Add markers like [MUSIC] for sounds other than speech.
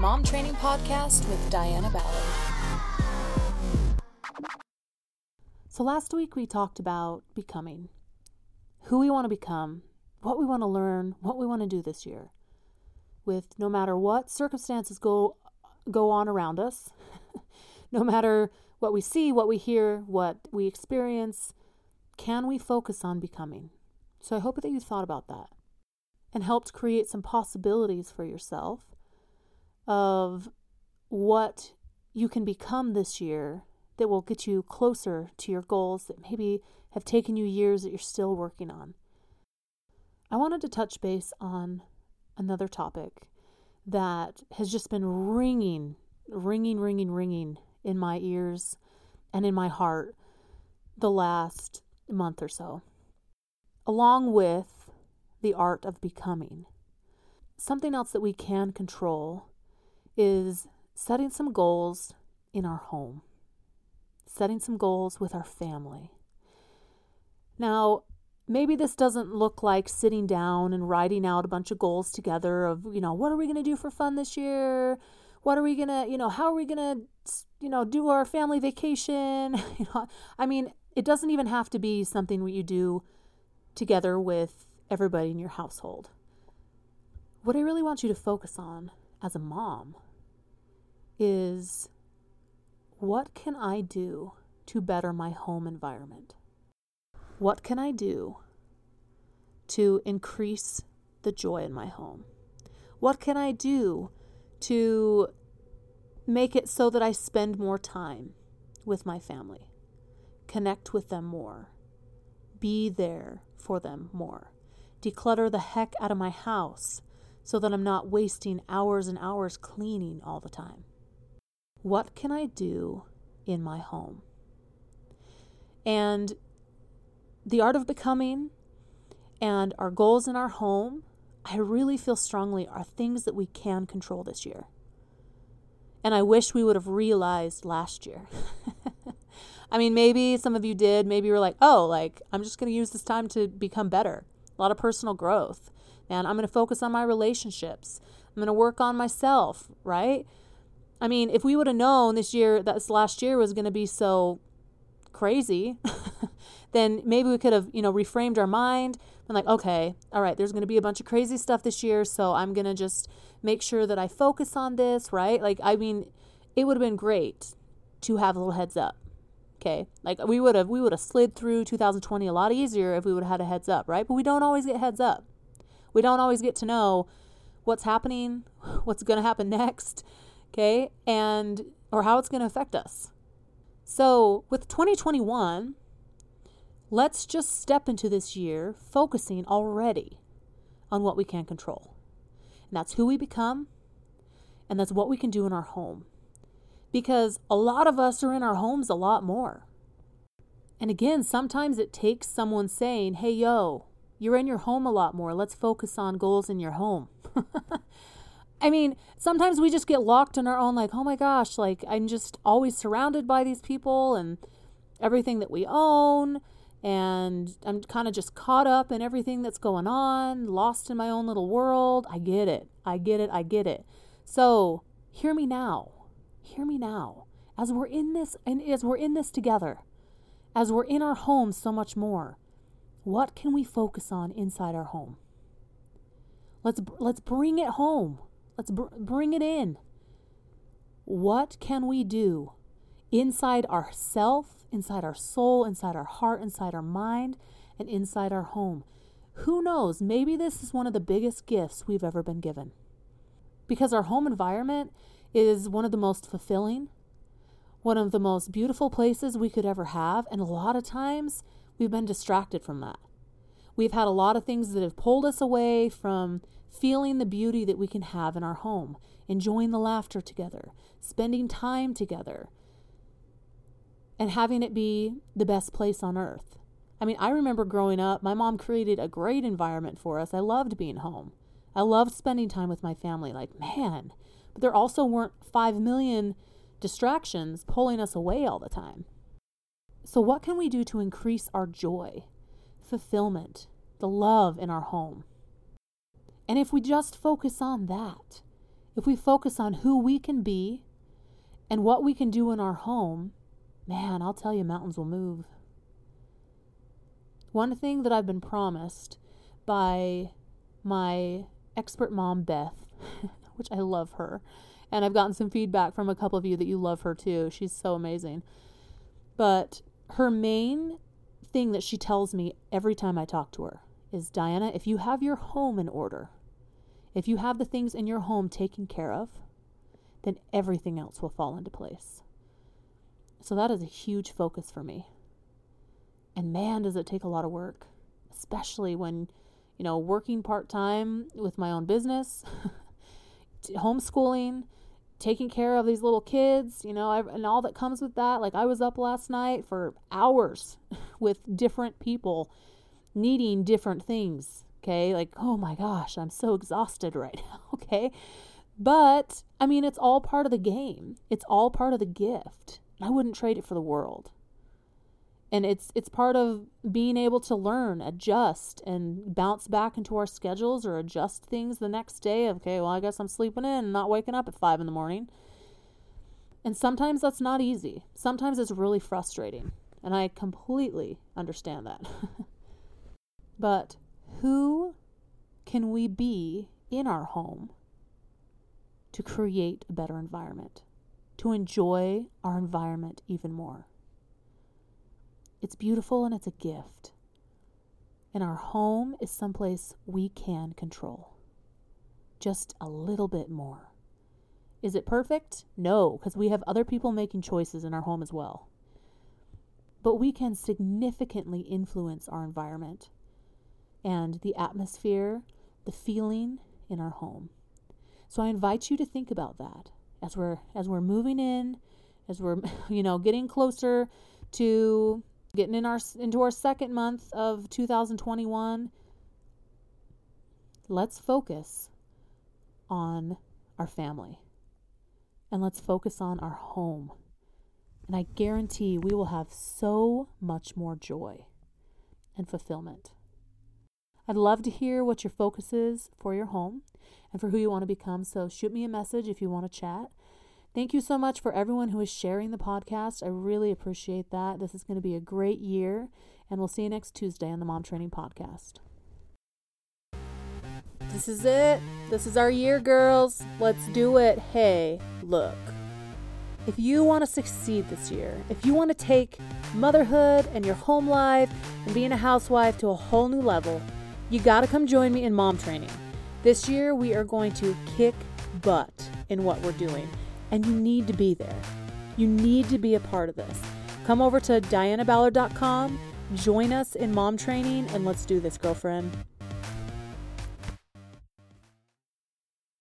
Mom Training Podcast with Diana Ballard. So, last week we talked about becoming who we want to become, what we want to learn, what we want to do this year. With no matter what circumstances go, go on around us, [LAUGHS] no matter what we see, what we hear, what we experience, can we focus on becoming? So, I hope that you thought about that and helped create some possibilities for yourself of what you can become this year that will get you closer to your goals that maybe have taken you years that you're still working on. I wanted to touch base on another topic that has just been ringing, ringing, ringing, ringing in my ears and in my heart the last month or so, along with the art of becoming. Something else that we can control is setting some goals in our home, setting some goals with our family. Now, maybe this doesn't look like sitting down and writing out a bunch of goals together of, you know, what are we going to do for fun this year? What are we going to, you know, how are we going to, you know, do our family vacation? [LAUGHS] you know, I mean, it doesn't even have to be something you do together with everybody in your household. What I really want you to focus on as a mom is what can I do to better my home environment? What can I do to increase the joy in my home? What can I do to make it so that I spend more time with my family, connect with them more, be there for them more, declutter the heck out of my house so that I'm not wasting hours and hours cleaning all the time? What can I do in my home? And the art of becoming and our goals in our home, I really feel strongly are things that we can control this year. And I wish we would have realized last year. [LAUGHS] I mean, maybe some of you did. Maybe you were like, oh, like, I'm just going to use this time to become better. A lot of personal growth. And I'm going to focus on my relationships. I'm going to work on myself, right? I mean, if we would have known this year, that this last year was going to be so crazy, [LAUGHS] then maybe we could have, you know, reframed our mind and like, okay, all right, there's going to be a bunch of crazy stuff this year, so I'm going to just make sure that I focus on this, right? Like, I mean, it would have been great to have a little heads up. Okay, like we would have we would have slid through 2020 a lot easier if we would have had a heads up, right? But we don't always get heads up. We don't always get to know what's happening, what's going to happen [LAUGHS] next, okay, and or how it's going to affect us. So, with 2021, let's just step into this year focusing already on what we can control. And that's who we become, and that's what we can do in our home. Because a lot of us are in our homes a lot more. And again, sometimes it takes someone saying, hey, yo, you're in your home a lot more. Let's focus on goals in your home. [LAUGHS] I mean, sometimes we just get locked in our own, like, oh my gosh, like, I'm just always surrounded by these people and everything that we own. And I'm kind of just caught up in everything that's going on, lost in my own little world. I get it. I get it. I get it. So, hear me now. Hear me now. As we're in this, and as we're in this together, as we're in our home so much more, what can we focus on inside our home? Let's let's bring it home. Let's br- bring it in. What can we do inside ourself, inside our soul, inside our heart, inside our mind, and inside our home? Who knows? Maybe this is one of the biggest gifts we've ever been given. Because our home environment is one of the most fulfilling, one of the most beautiful places we could ever have. And a lot of times we've been distracted from that. We've had a lot of things that have pulled us away from feeling the beauty that we can have in our home, enjoying the laughter together, spending time together, and having it be the best place on earth. I mean, I remember growing up, my mom created a great environment for us. I loved being home. I loved spending time with my family. Like, man, but there also weren't 5 million distractions pulling us away all the time. So, what can we do to increase our joy, fulfillment, the love in our home? And if we just focus on that, if we focus on who we can be and what we can do in our home, man, I'll tell you, mountains will move. One thing that I've been promised by my expert mom, Beth, [LAUGHS] which I love her, and I've gotten some feedback from a couple of you that you love her too. She's so amazing. But her main thing that she tells me every time I talk to her is Diana, if you have your home in order, if you have the things in your home taken care of, then everything else will fall into place. So that is a huge focus for me. And man, does it take a lot of work, especially when, you know, working part time with my own business, [LAUGHS] homeschooling, taking care of these little kids, you know, and all that comes with that. Like I was up last night for hours [LAUGHS] with different people needing different things. Okay. Like, oh my gosh, I'm so exhausted [LAUGHS] right now. [LAUGHS] Okay. But I mean, it's all part of the game, it's all part of the gift. I wouldn't trade it for the world. And it's it's part of being able to learn, adjust, and bounce back into our schedules or adjust things the next day. Okay, well, I guess I'm sleeping in and not waking up at five in the morning. And sometimes that's not easy. Sometimes it's really frustrating. And I completely understand that. [LAUGHS] but who can we be in our home to create a better environment, to enjoy our environment even more? It's beautiful and it's a gift. And our home is someplace we can control. Just a little bit more. Is it perfect? No, because we have other people making choices in our home as well. But we can significantly influence our environment and the atmosphere, the feeling in our home. So I invite you to think about that as we're as we're moving in, as we're [LAUGHS] you know getting closer to getting in our into our second month of 2021 let's focus on our family. And let's focus on our home. And i guarantee we will have so much more joy and fulfillment. I'd love to hear what your focus is for your home and for who you want to become. So shoot me a message if you want to chat Thank you so much for everyone who is sharing the podcast. I really appreciate that. This is going to be a great year, and we'll see you next Tuesday on the Mom Training Podcast. This is it. This is our year, girls. Let's do it. Hey, look. If you want to succeed this year, if you want to take motherhood and your home life and being a housewife to a whole new level, you got to come join me in mom training. This year, we are going to kick butt in what we're doing and you need to be there. You need to be a part of this. Come over to dianaballard.com, join us in mom training, and let's do this, girlfriend.